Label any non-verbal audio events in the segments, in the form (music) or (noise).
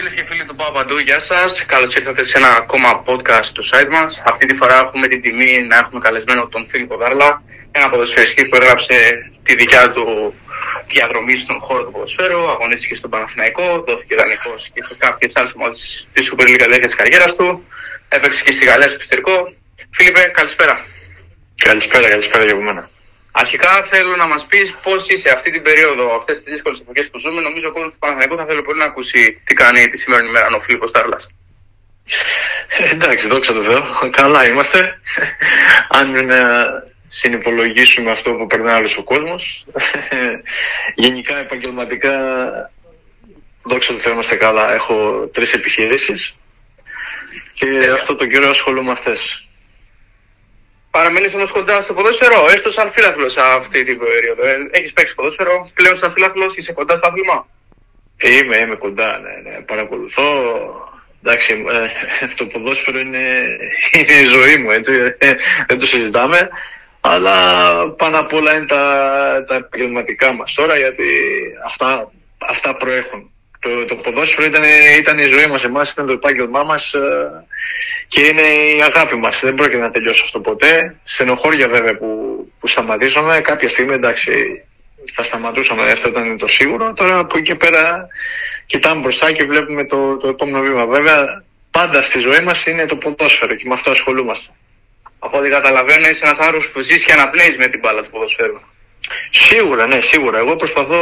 Φίλες και φίλοι του Παπαντού, γεια σας. Καλώς ήρθατε σε ένα ακόμα podcast του site μας. Αυτή τη φορά έχουμε την τιμή να έχουμε καλεσμένο τον Φίλιππο Δάρλα, ένα ποδοσφαιριστή που έγραψε τη δικιά του διαδρομή στον χώρο του ποδοσφαίρου, αγωνίστηκε στον Παναθηναϊκό, δόθηκε δανεικός και σε κάποιες άλλες ομάδες της Super League της καριέρας του. Έπαιξε και στη Γαλλία στο εξωτερικό. Φίλιππε, καλησπέρα. Καλησπέρα, καλησπέρα για μένα. Αρχικά θέλω να μας πεις πώς είσαι αυτή την περίοδο, αυτές τις δύσκολες εποχές που ζούμε. Νομίζω ο κόσμος του Παναθηναϊκού θα θέλει πολύ να ακούσει τι κάνει τη σημερινή ημέρα ο Φίλιππος Τάρλας. Ε, εντάξει, δόξα τω Θεώ. Καλά είμαστε. Αν δεν συνυπολογίσουμε αυτό που περνάει άλλο ο κόσμος. Γενικά επαγγελματικά, δόξα τω Θεώ, είμαστε καλά. Έχω τρεις επιχειρήσεις και yeah. αυτό το καιρό ασχολούμαι αυτέ. Παραμένεις όμως κοντά στο ποδόσφαιρο, έστω σαν φίλαθλο αυτή την περίοδο. Ε, Έχεις παίξει ποδόσφαιρο, πλέον σαν φίλαθλο είσαι κοντά στο άθλημα. Είμαι, είμαι κοντά, ναι, ναι. Παρακολουθώ. Εντάξει, ε, το ποδόσφαιρο είναι, είναι η ζωή μου, έτσι. Ε, δεν το συζητάμε. Αλλά πάνω απ' όλα είναι τα, τα επαγγελματικά μας τώρα, γιατί αυτά, αυτά προέχουν. Το, το ποδόσφαιρο ήταν, ήταν η ζωή μας, εμάς ήταν το επάγγελμά μας ε, και είναι η αγάπη μας. Δεν πρόκειται να τελειώσει αυτό ποτέ. Στενοχώρια βέβαια που, που σταματήσαμε. Κάποια στιγμή εντάξει θα σταματούσαμε, αυτό ήταν το σίγουρο. Τώρα από εκεί και πέρα κοιτάμε μπροστά και βλέπουμε το, το επόμενο βήμα. Βέβαια πάντα στη ζωή μας είναι το ποδόσφαιρο και με αυτό ασχολούμαστε. Από ό,τι καταλαβαίνω είσαι ένας άνθρωπος που ζεις και αναπνέεις με την μπάλα του ποδοσφαίρου. Σίγουρα, ναι, σίγουρα. Εγώ προσπαθώ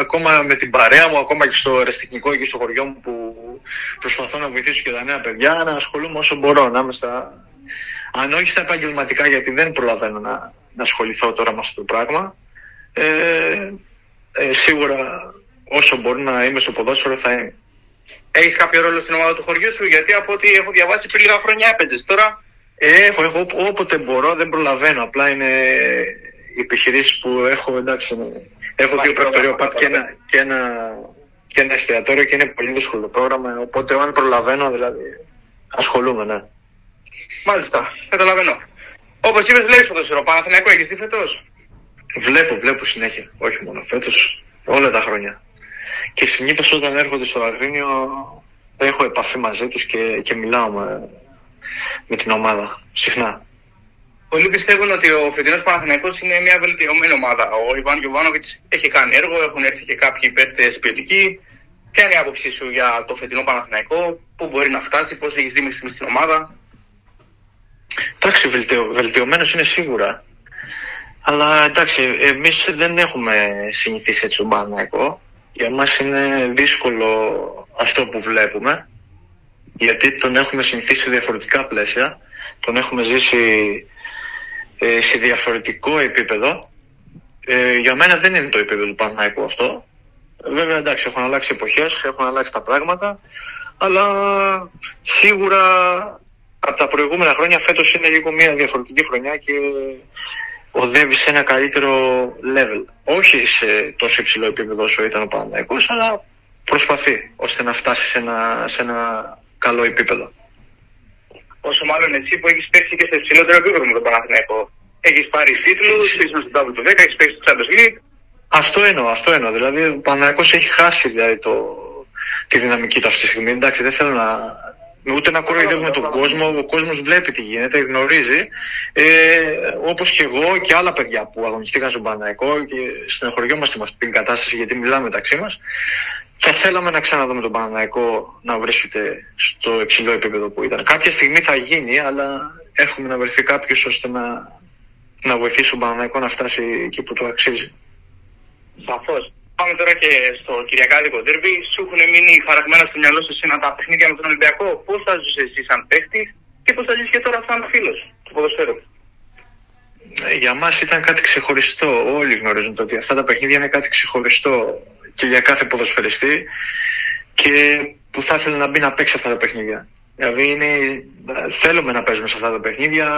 ακόμα με την παρέα μου, ακόμα και στο αεραστεχνικό και στο χωριό μου που προσπαθώ να βοηθήσω και τα νέα παιδιά να ασχολούμαι όσο μπορώ, να είμαι στα... Αν όχι στα επαγγελματικά, γιατί δεν προλαβαίνω να, να ασχοληθώ τώρα με αυτό το πράγμα. Ε, ε, σίγουρα όσο μπορώ να είμαι στο ποδόσφαιρο θα είμαι. Έχεις κάποιο ρόλο στην ομάδα του χωριού σου, γιατί από ό,τι έχω διαβάσει πριν λίγα χρόνια έπαιζες. Τώρα. Ε, έχω, έχω, όποτε μπορώ, δεν προλαβαίνω. Απλά είναι οι επιχειρήσεις που έχω, εντάξει, έχω δύο πρακτορείο και ένα, και, ένα, και ένα εστιατόριο και είναι πολύ δύσκολο πρόγραμμα. Οπότε, αν προλαβαίνω, δηλαδή, ασχολούμαι, ναι. Μάλιστα, καταλαβαίνω. Όπως είπες, βλέπεις ποδοσφαιρό. Παναθηναϊκό, έχεις δει φέτος; Βλέπω, βλέπω συνέχεια. Όχι μόνο φέτος, όλα τα χρόνια. Και συνήθως όταν έρχονται στο Αγρίνιο, έχω επαφή μαζί τους και, και μιλάω με, με την ομάδα συχνά. Πολλοί πιστεύουν ότι ο φετινός Παναθηναϊκός είναι μια βελτιωμένη ομάδα. Ο Ιβάν Γιοβάνοβιτ έχει κάνει έργο, έχουν έρθει και κάποιοι παίχτε ποιοτικοί. Ποια είναι η άποψή σου για το φετινό Παναθηναϊκό, πού μπορεί να φτάσει, πώς έχεις δει μέχρι στην ομάδα; Εντάξει, βελτιω, βελτιωμένος είναι σίγουρα. Αλλά εντάξει, εμείς δεν έχουμε συνηθίσει έτσι τον Παναθηναϊκό. Για μας είναι δύσκολο αυτό που βλέπουμε. Γιατί τον έχουμε συνηθίσει σε διαφορετικά πλαίσια. Τον έχουμε ζήσει ε, σε διαφορετικό επίπεδο. Ε, για μένα δεν είναι το επίπεδο του Παναθηναϊκού αυτό. Βέβαια εντάξει έχουν αλλάξει εποχές, έχουν αλλάξει τα πράγματα, αλλά σίγουρα από τα προηγούμενα χρόνια φέτος είναι λίγο μια διαφορετική χρονιά και οδεύει σε ένα καλύτερο level. Όχι σε τόσο υψηλό επίπεδο όσο ήταν ο Παναθηναϊκός, αλλά προσπαθεί ώστε να φτάσει σε ένα, σε ένα καλό επίπεδο. Όσο μάλλον εσύ που έχεις παίξει και σε υψηλότερο επίπεδο με τον Παναθηναϊκό. Έχεις πάρει τίτλους, είσαι στο W10, έχεις παίξει στο Champions League. Αυτό εννοώ, αυτό εννοώ. Δηλαδή ο Παναθηναϊκός έχει χάσει δηλαδή, το, τη δυναμική του αυτή τη στιγμή. Εντάξει, δεν θέλω να, ούτε να κοροϊδεύουμε τον κόσμο. Ο κόσμος βλέπει τι γίνεται, γνωρίζει. Ε, Όπως και εγώ και άλλα παιδιά που αγωνιστήκαν στον Παναναϊκό και στενοχωριόμαστε με αυτή την κατάσταση γιατί μιλάμε μεταξύ μας. Θα θέλαμε να ξαναδούμε τον Παναναϊκό να βρίσκεται στο υψηλό επίπεδο που ήταν. Κάποια στιγμή θα γίνει, αλλά έχουμε να βρεθεί κάποιος ώστε να, να βοηθήσει τον Παναναϊκό να φτάσει εκεί που του αξίζει. Σαφώς. Πάμε τώρα και στο Κυριακάδικο Δέρμπι. Σου έχουν μείνει χαραγμένα στο μυαλό σου ένα τα παιχνίδια με τον Ολυμπιακό. Πώς θα ζούσε εσύ σαν παίχτης και πώς θα ζήσει και τώρα σαν φίλος του ποδοσφαίρου; Ε, για μας ήταν κάτι ξεχωριστό. Όλοι γνωρίζουν ότι αυτά τα παιχνίδια είναι κάτι ξεχωριστό και για κάθε ποδοσφαιριστή και που θα ήθελε να μπει να παίξει αυτά τα παιχνίδια. Δηλαδή είναι, θέλουμε να παίζουμε σε αυτά τα παιχνίδια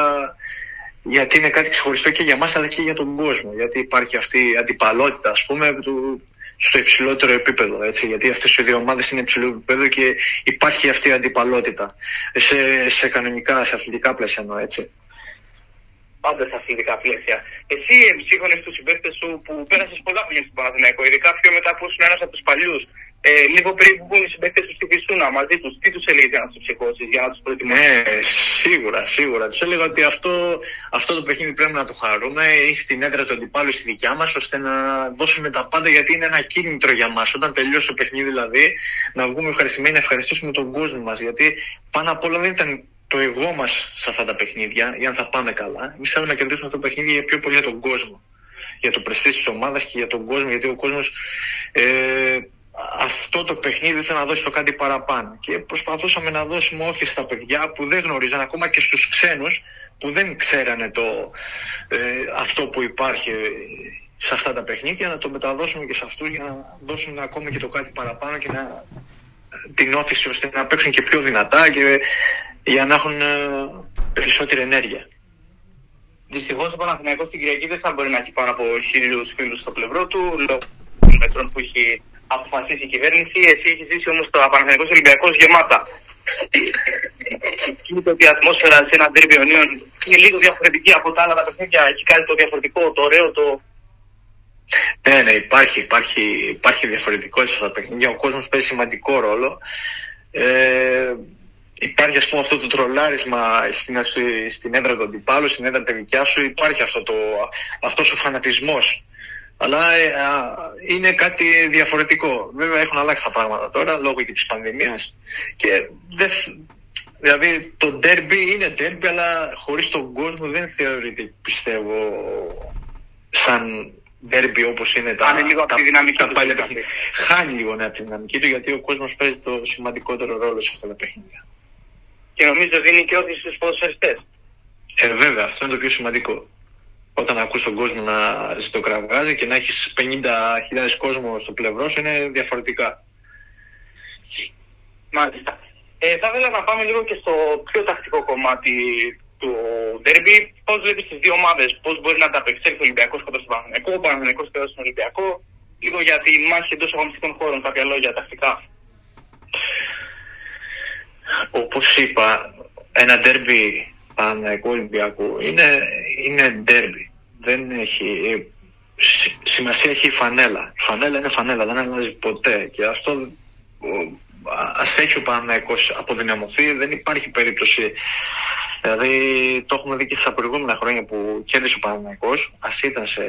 γιατί είναι κάτι ξεχωριστό και για μας αλλά και για τον κόσμο. Γιατί υπάρχει αυτή η αντιπαλότητα ας πούμε του, στο υψηλότερο επίπεδο. Έτσι, γιατί αυτές οι δύο ομάδες είναι υψηλό επίπεδο και υπάρχει αυτή η αντιπαλότητα σε, σε κανονικά, σε αθλητικά πλαίσια εννοώ έτσι. Πάντα σε αθλητικά πλαίσια. Εσύ εμψύχωνες τους συμπαίκτες σου που πέρασες πολλά χρόνια στην Παναθηναϊκό, ειδικά πιο μετά που ήσουν ένας από τους παλιούς. ε, λίγο πριν που βγουν οι συμπαίκτες τους στη Φυσούνα μαζί τους, τι τους έλεγε για να τους ψυχώσεις, για να τους προετοιμάσεις; Ναι, σίγουρα, σίγουρα. Τους έλεγα ότι αυτό, αυτό το παιχνίδι πρέπει να το χαρούμε ή στην έδρα του αντιπάλου στη δικιά μας, ώστε να δώσουμε τα πάντα γιατί είναι ένα κίνητρο για μας. Όταν τελειώσει το παιχνίδι, δηλαδή, να βγούμε ευχαριστημένοι να ευχαριστήσουμε τον κόσμο μας. Γιατί πάνω απ' όλα δεν ήταν το εγώ μας σε αυτά τα παιχνίδια, για να θα πάμε καλά. Εμείς θέλουμε να κερδίσουμε αυτό το παιχνίδι για πιο πολύ για τον κόσμο. Για το πρεστή της ομάδας και για τον κόσμο, γιατί ο κόσμος ε, αυτό το παιχνίδι ήθελε να δώσει το κάτι παραπάνω. Και προσπαθούσαμε να δώσουμε όθηση στα παιδιά που δεν γνωρίζαν, ακόμα και στους ξένους που δεν ξέρανε το, ε, αυτό που υπάρχει σε αυτά τα παιχνίδια, να το μεταδώσουμε και σε αυτούς για να δώσουν ακόμα και το κάτι παραπάνω και να την όθηση ώστε να παίξουν και πιο δυνατά και για να έχουν ε, περισσότερη ενέργεια. Δυστυχώς ο Παναθηναϊκός στην Κυριακή δεν θα μπορεί να έχει πάνω από χίλιους φίλους στο πλευρό του λόγω των μέτρων που έχει αποφασίσει η κυβέρνηση. Εσύ έχεις ζήσει όμως το Παναθηναϊκός Ολυμπιακός γεμάτα. Κοίτα ότι η ατμόσφαιρα σε ένα τρίβιο είναι λίγο διαφορετική από τα άλλα τα παιχνίδια. Έχει κάτι το διαφορετικό, το ωραίο, το. Ναι, ναι, υπάρχει, υπάρχει, υπάρχει διαφορετικότητα στα παιχνίδια. Ο κόσμος παίζει σημαντικό ρόλο. Ε, υπάρχει ας πούμε αυτό το τρολάρισμα στην, στην έδρα του αντιπάλου, στην έδρα τη δικιά σου, υπάρχει αυτό το, αυτός ο φανατισμός αλλά ε, είναι κάτι διαφορετικό. Βέβαια έχουν αλλάξει τα πράγματα τώρα λόγω και της πανδημίας και δεν, δηλαδή το ντέρμπι είναι ντέρμπι αλλά χωρίς τον κόσμο δεν θεωρείται πιστεύω σαν ντέρμπι όπως είναι τα, λίγο τα, τη δυναμική τα παλιά παιχνίδια. Χάνει λίγο ναι, από τη δυναμική του γιατί ο κόσμος παίζει το σημαντικότερο ρόλο σε αυτά τα παιχνίδια. Και νομίζω δίνει και όθηση στους ποδοσφαιριστές. Ε, βέβαια, αυτό είναι το πιο σημαντικό όταν ακούς τον κόσμο να ζητοκραυγάζει και να έχεις 50.000 κόσμο στο πλευρό σου είναι διαφορετικά. Μάλιστα. Ε, θα ήθελα να πάμε λίγο και στο πιο τακτικό κομμάτι του ντέρμπι. Πώς βλέπεις τις δύο ομάδες, πώς μπορεί να τα απεξέλθει ο Ολυμπιακός κοντά στον Παναγενικό, ο Παναγενικός κοντά στον Ολυμπιακό. Λίγο για τη μάχη εντός αγωνιστικών χώρων, κάποια λόγια τακτικά. Όπως είπα, ένα ντέρμπι Παναγενικού Ολυμπιακού είναι, είναι ντέρμπι. Δεν έχει, σημασία έχει η φανέλα. Η φανέλα είναι φανέλα, δεν αλλάζει ποτέ. Και αυτό ας έχει ο Παναγενικός αποδυναμωθεί, δεν υπάρχει περίπτωση. Δηλαδή το έχουμε δει και στα προηγούμενα χρόνια που κέρδισε ο Παναγενικός, ας ήταν σε,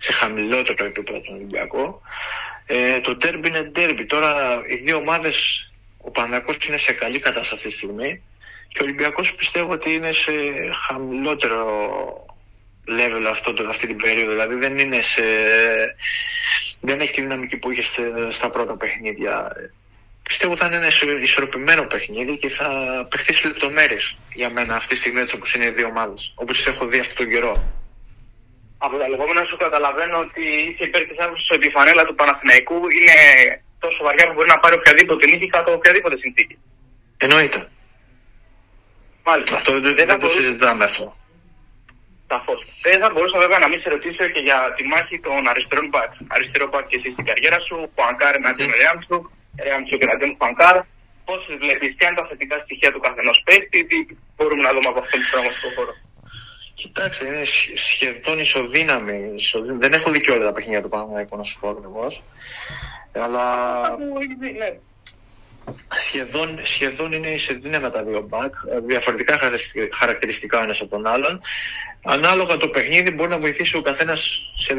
σε χαμηλότερο επίπεδο τον Ολυμπιακό. Ε, το ντέρμπι είναι ντέρμπι. Τώρα οι δύο ομάδες, ο Παναγενικός είναι σε καλή κατάσταση αυτή τη στιγμή και ο Ολυμπιακός πιστεύω ότι είναι σε χαμηλότερο level αυτό, αυτή την περίοδο. Δηλαδή δεν είναι σε... Δεν έχει τη δυναμική που είχε στα πρώτα παιχνίδια. Πιστεύω θα είναι ένα ισορροπημένο παιχνίδι και θα παιχτεί σε λεπτομέρειες για μένα αυτή τη στιγμή έτσι όπως είναι οι δύο ομάδες. Όπως τις έχω δει αυτόν τον καιρό. Από τα λεγόμενα σου καταλαβαίνω ότι είσαι υπέρ της άποψη ότι η φανέλα του Παναθηναϊκού είναι τόσο βαριά που μπορεί να πάρει οποιαδήποτε νίκη κάτω οποιαδήποτε συνθήκη. Εννοείται. Μάλιστα. Αυτό δεν, δεν, δεν το συζητάμε αυτό. Σαφώς. Δεν θα μπορούσα βέβαια να μην σε ρωτήσω και για τη μάχη των αριστερών μπακ. Αριστερό μπακ και εσύ στην καριέρα σου, Πουανκάρ εναντίον mm. Ρέαμτσουκ, Ρέαμτσουκ εναντίον Πουανκάρ. Πώς βλέπεις, ποια είναι τα θετικά στοιχεία του καθενός παίκτη, τι μπορούμε να δούμε από αυτόν τον πραγματικό χώρο; Κοιτάξτε, είναι σχεδόν ισοδύναμη. ισοδύναμη. Δεν έχω δει και όλα τα παιχνίδια του Παναγιακού, να σου πω ακριβώς. Αλλά. Ναι σχεδόν, σχεδόν είναι σε δύναμα τα δύο μπακ, διαφορετικά χαρακτηριστικά ένας από τον άλλον. Ανάλογα το παιχνίδι μπορεί να βοηθήσει ο καθένας σε,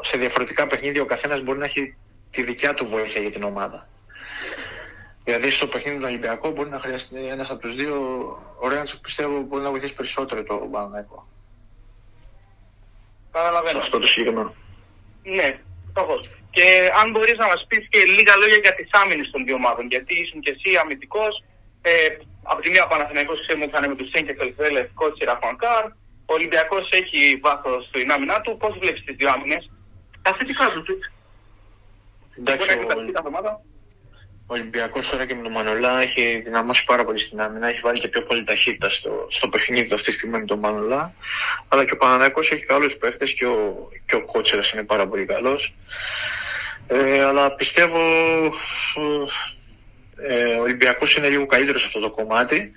σε διαφορετικά παιχνίδια, ο καθένας μπορεί να έχει τη δικιά του βοήθεια για την ομάδα. Δηλαδή στο παιχνίδι του Ολυμπιακού μπορεί να χρειαστεί ένας από τους δύο, ο Ρέαντσο πιστεύω μπορεί να βοηθήσει περισσότερο το Παναγενικό. Καταλαβαίνω. Σε αυτό το συγκεκριμένο. Ναι, και αν μπορείς να μας πεις και λίγα λόγια για τις άμυνες των δύο ομάδων. Γιατί ήσουν και εσύ αμυντικός. Ε, από τη μία Παναθηναϊκός ξέρουμε ότι θα είναι με τους Σέν Κελφέλε, Κότσι Ραφανκάρ. Ο Ολυμπιακός έχει βάθος στην άμυνά του. Πώς βλέπεις τις δύο άμυνες; Τα θετικά του. Εντάξει, ο, ο Ολυμπιακός τώρα και με τον Μανολά έχει δυναμώσει πάρα πολύ στην άμυνα. Έχει βάλει και πιο πολύ ταχύτητα στο, στο παιχνίδι του αυτή τη στιγμή με τον Μανολά. Αλλά και ο Παναναναϊκό έχει καλού παίχτες και ο, και ο Κότσερας είναι πάρα πολύ καλός. Ε, αλλά πιστεύω ε, ο Ολυμπιακός είναι λίγο καλύτερος σε αυτό το κομμάτι.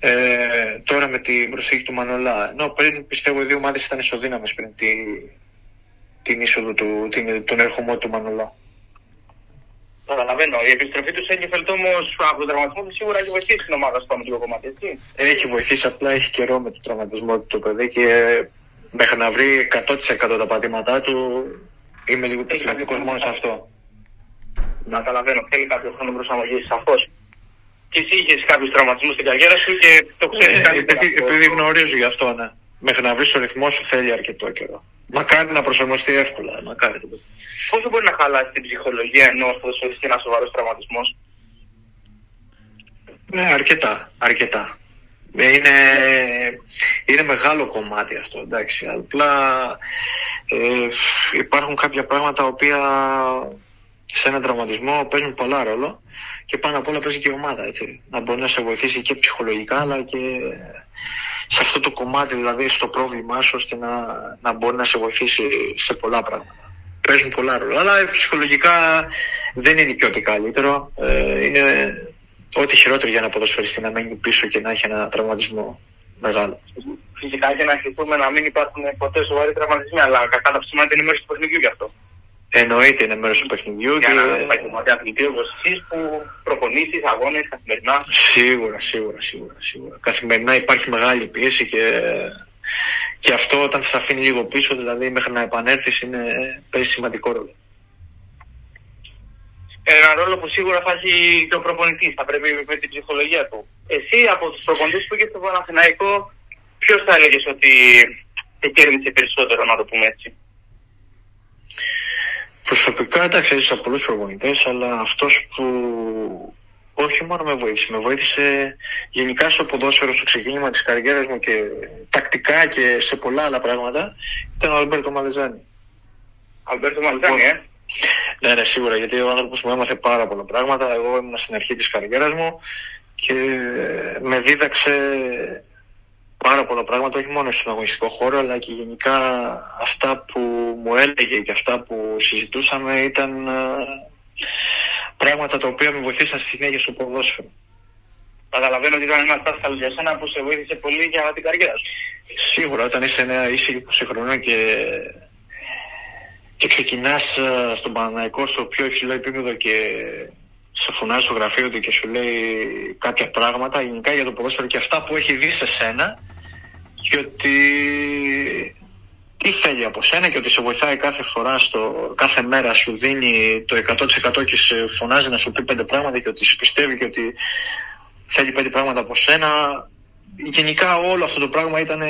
Ε, τώρα με την προσθήκη του Μανολά. Ενώ πριν πιστεύω οι δύο ομάδες ήταν ισοδύναμες πριν τη, την είσοδο του, την, τον ερχομό του Μανολά. Καταλαβαίνω. Η επιστροφή του Σέγκεφελτ όμω από τον τραυματισμό του σίγουρα έχει βοηθήσει την ομάδα στο αμυντικό κομμάτι, έτσι. Έχει βοηθήσει, απλά έχει καιρό με τον τραυματισμό του το παιδί και μέχρι να βρει 100% τα πατήματά του είμαι λίγο επιφυλακτικός μόνο σε αυτό. Να καταλαβαίνω, θέλει κάποιο χρόνο προσαρμογής, σαφώς. Και εσύ είχες κάποιους τραυματισμούς στην καριέρα σου και το ξέρεις ε, Επειδή, επειδή γνωρίζω γι' αυτό, ναι. Μέχρι να βρεις το ρυθμό σου θέλει αρκετό καιρό. Μακάρι να προσαρμοστεί εύκολα. Μακάρι. Πόσο μπορεί να χαλάσει την ψυχολογία ενός ποδοσφαιριστή ένα σοβαρό τραυματισμό. Ναι, αρκετά. αρκετά. Είναι, είναι μεγάλο κομμάτι αυτό, εντάξει. Απλά ε, υπάρχουν κάποια πράγματα τα οποία σε έναν τραυματισμό παίζουν πολλά ρόλο και πάνω απ' όλα παίζει και η ομάδα, έτσι. Να μπορεί να σε βοηθήσει και ψυχολογικά αλλά και σε αυτό το κομμάτι, δηλαδή στο πρόβλημά σου, ώστε να, να μπορεί να σε βοηθήσει σε πολλά πράγματα. Παίζουν πολλά ρόλο. Αλλά ψυχολογικά δεν είναι και ό,τι καλύτερο. Ε, είναι ό,τι χειρότερο για ένα ποδοσφαιριστή να μένει πίσω και να έχει ένα τραυματισμό μεγάλο. Φυσικά και να ευχηθούμε να μην υπάρχουν ποτέ σοβαροί τραυματισμοί, αλλά κατά ψημάτι είναι μέρος του παιχνιδιού γι' αυτό. Εννοείται είναι μέρος του παιχνιδιού. Για και... να επαγγελματία αθλητή όπως εσείς που προπονήσεις, αγώνες καθημερινά. Σίγουρα, σίγουρα, σίγουρα, σίγουρα. Καθημερινά υπάρχει μεγάλη πίεση και, και αυτό όταν σε αφήνει λίγο πίσω, δηλαδή μέχρι να επανέλθεις, είναι, παίζει σημαντικό ρόλο. Ένα ρόλο που σίγουρα θα έχει και ο προπονητής. Θα πρέπει με την ψυχολογία του. Εσύ από τους προπονητές που είχες στο Παναθηναϊκό, ποιος θα έλεγες ότι σε κέρδισε περισσότερο, να το πούμε έτσι; Προσωπικά εντάξει έζησα πολλούς προπονητές αλλά αυτός που όχι μόνο με βοήθησε, με βοήθησε γενικά στο ποδόσφαιρο, στο ξεκίνημα της καριέρας μου και τακτικά και σε πολλά άλλα πράγματα ήταν ο Αλμπέρτο Μαλεζάνη. Αλμπέρτο Μαλεζάνη, ε; Ναι, ναι, σίγουρα, γιατί ο άνθρωπος μου έμαθε πάρα πολλά πράγματα. Εγώ ήμουν στην αρχή της καριέρας μου και με δίδαξε πάρα πολλά πράγματα, όχι μόνο στον αγωνιστικό χώρο, αλλά και γενικά αυτά που μου έλεγε και αυτά που συζητούσαμε ήταν ε, πράγματα τα οποία με βοηθήσαν στη συνέχεια στο ποδόσφαιρο. Καταλαβαίνω ότι ήταν ένας δάσκαλος για σένα που σε βοήθησε πολύ για την καριέρα σου. Σίγουρα, όταν είσαι νέα, είσαι 20 χρονών και, και ξεκινάς ε, στον Παναναϊκό στο πιο υψηλό επίπεδο και σε φωνάζει στο γραφείο του και σου λέει κάποια πράγματα γενικά για το ποδόσφαιρο και αυτά που έχει δει σε σένα και ότι τι θέλει από σένα και ότι σε βοηθάει κάθε φορά, στο, κάθε μέρα σου δίνει το 100% και σε φωνάζει να σου πει πέντε πράγματα και ότι σε πιστεύει και ότι θέλει πέντε πράγματα από σένα. Γενικά όλο αυτό το πράγμα ήταν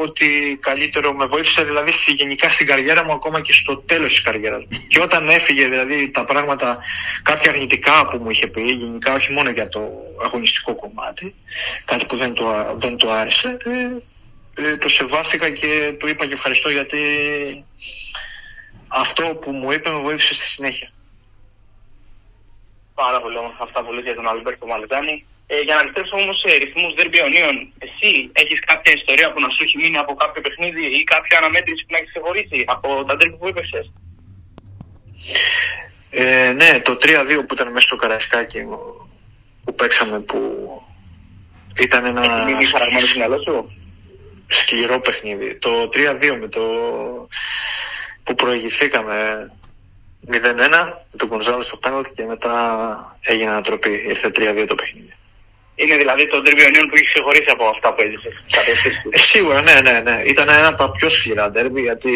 ότι καλύτερο με βοήθησε δηλαδή γενικά στην καριέρα μου ακόμα και στο τέλος της καριέρας μου. Και όταν έφυγε δηλαδή τα πράγματα κάποια αρνητικά που μου είχε πει γενικά όχι μόνο για το αγωνιστικό κομμάτι κάτι που δεν το, δεν το άρεσε ε, ε, το σεβάστηκα και του είπα και ευχαριστώ γιατί αυτό που μου είπε με βοήθησε στη συνέχεια. Πάρα πολύ όμορφα αυτά που λέτε για τον Αλμπέρτο Μαλετάνη. Ε, για να επιστρέψω όμως σε ρυθμούς δερμπιονίων, εσύ έχεις κάποια ιστορία που να σου έχει μείνει από κάποιο παιχνίδι ή κάποια αναμέτρηση που να έχεις ξεχωρίσει από τα τέρμι που είπε ε, ναι, το 3-2 που ήταν μέσα στο Καραϊσκάκι που παίξαμε που ήταν ένα... Έχει μείνει στην μυαλό σου; Σκληρό παιχνίδι. Το 3-2 με το που προηγηθήκαμε 0-1 με τον Κονζάλο στο πέναλτι και μετά έγινε ανατροπή. Ήρθε 3-2 το παιχνίδι. Είναι δηλαδή το Derby που έχεις ξεχωρίσει από αυτά που έζησες. Ε, σίγουρα, ναι, ναι, ναι. Ήταν ένα από τα πιο σκληρά derby γιατί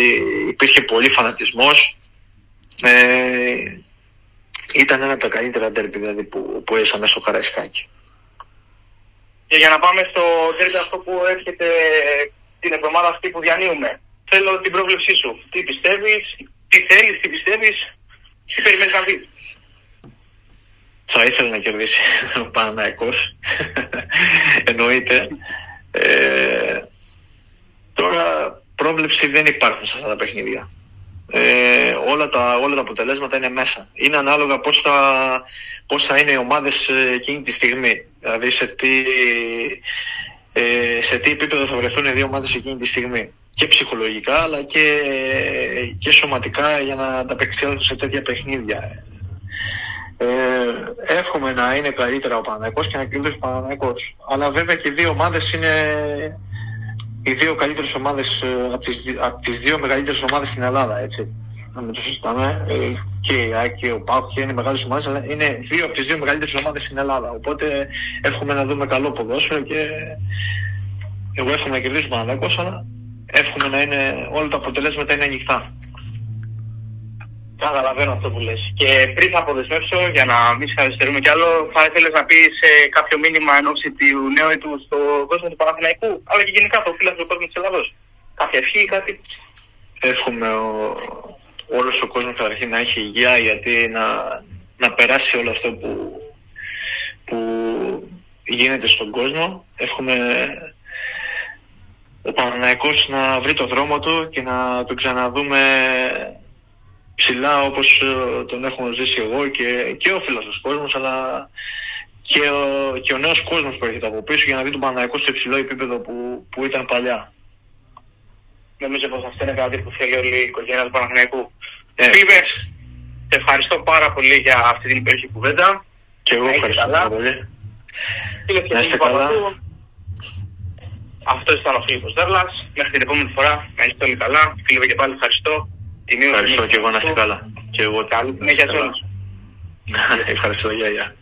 υπήρχε πολύ φανατισμός. Ε, ήταν ένα από τα καλύτερα derby δηλαδή, που, που έζησα μέσα στο Καραϊσκάκι. Και για να πάμε στο τρίτο αυτό που έρχεται την εβδομάδα αυτή που διανύουμε. Θέλω την πρόβλεψή σου. Τι πιστεύεις, τι θέλεις, τι πιστεύεις, τι περιμένεις να δεις; Θα ήθελα να κερδίσει ο Παναναϊκός. (laughs) Εννοείται. Ε, τώρα πρόβλεψη δεν υπάρχουν σε αυτά τα παιχνίδια. Ε, όλα, τα, όλα τα αποτελέσματα είναι μέσα. Είναι ανάλογα πώς θα, πώς θα είναι οι ομάδες ε, εκείνη τη στιγμή. Δηλαδή σε τι, ε, σε τι επίπεδο θα βρεθούν οι δύο ομάδες εκείνη τη στιγμή. Και ψυχολογικά αλλά και, και σωματικά για να ανταπεξέλθουν σε τέτοια παιχνίδια. Ε, εύχομαι να είναι καλύτερα ο Παναθηναϊκός και να κερδίσει ο Παναθηναϊκός. Αλλά βέβαια και οι δύο ομάδες είναι οι δύο καλύτερες ομάδες ε, από τις, από τις δύο μεγαλύτερες ομάδες στην Ελλάδα, έτσι. Να μην το συζητάμε. Ε, και η ΑΕΚ και ο ΠΑΟΚ και είναι μεγάλες ομάδες, αλλά είναι δύο από τις δύο μεγαλύτερες ομάδες στην Ελλάδα. Οπότε εύχομαι να δούμε καλό ποδόσφαιρο και εγώ εύχομαι να κερδίσουμε Παναδάκο, αλλά εύχομαι να είναι όλα τα αποτελέσματα είναι ανοιχτά. Καταλαβαίνω αυτό που λες. Και πριν θα αποδεσμεύσω, για να μην καθυστερούμε κι άλλο, θα ήθελες να πεις ε, κάποιο μήνυμα εν ώψη του νέου έτου στο κόσμο του Παναθηναϊκού, αλλά και γενικά το φίλο του κόσμου της Ελλάδος. Κάποια ευχή ή κάτι; Εύχομαι ο, όλος ο κόσμος καταρχήν να έχει υγεία, γιατί να, να περάσει όλο αυτό που, που γίνεται στον κόσμο. Εύχομαι ο Παναθηναϊκός να βρει το δρόμο του και να τον ξαναδούμε ψηλά όπως ε, τον έχουμε ζήσει εγώ και, και ο φίλος κόσμος αλλά και ο, και ο νέος κόσμος που έρχεται από πίσω για να δει τον Παναγιακό στο υψηλό επίπεδο που, που ήταν παλιά. Νομίζω πως αυτό είναι κάτι που θέλει όλη η οικογένεια του Παναγιακού. Ε, Φίλε, σε ευχαριστώ πάρα πολύ για αυτή την υπέροχη κουβέντα. Και εγώ ευχαριστώ πάρα πολύ. να είστε καλά. Αυτό ήταν ο Φίλιππος Δέρλας. Μέχρι την επόμενη φορά να είστε όλοι καλά. Φίλιππε και πάλι ευχαριστώ. Ευχαριστώ και εγώ να είστε καλά. Και εγώ καλή συνέχεια σε (laughs) Ευχαριστώ, γεια, γεια.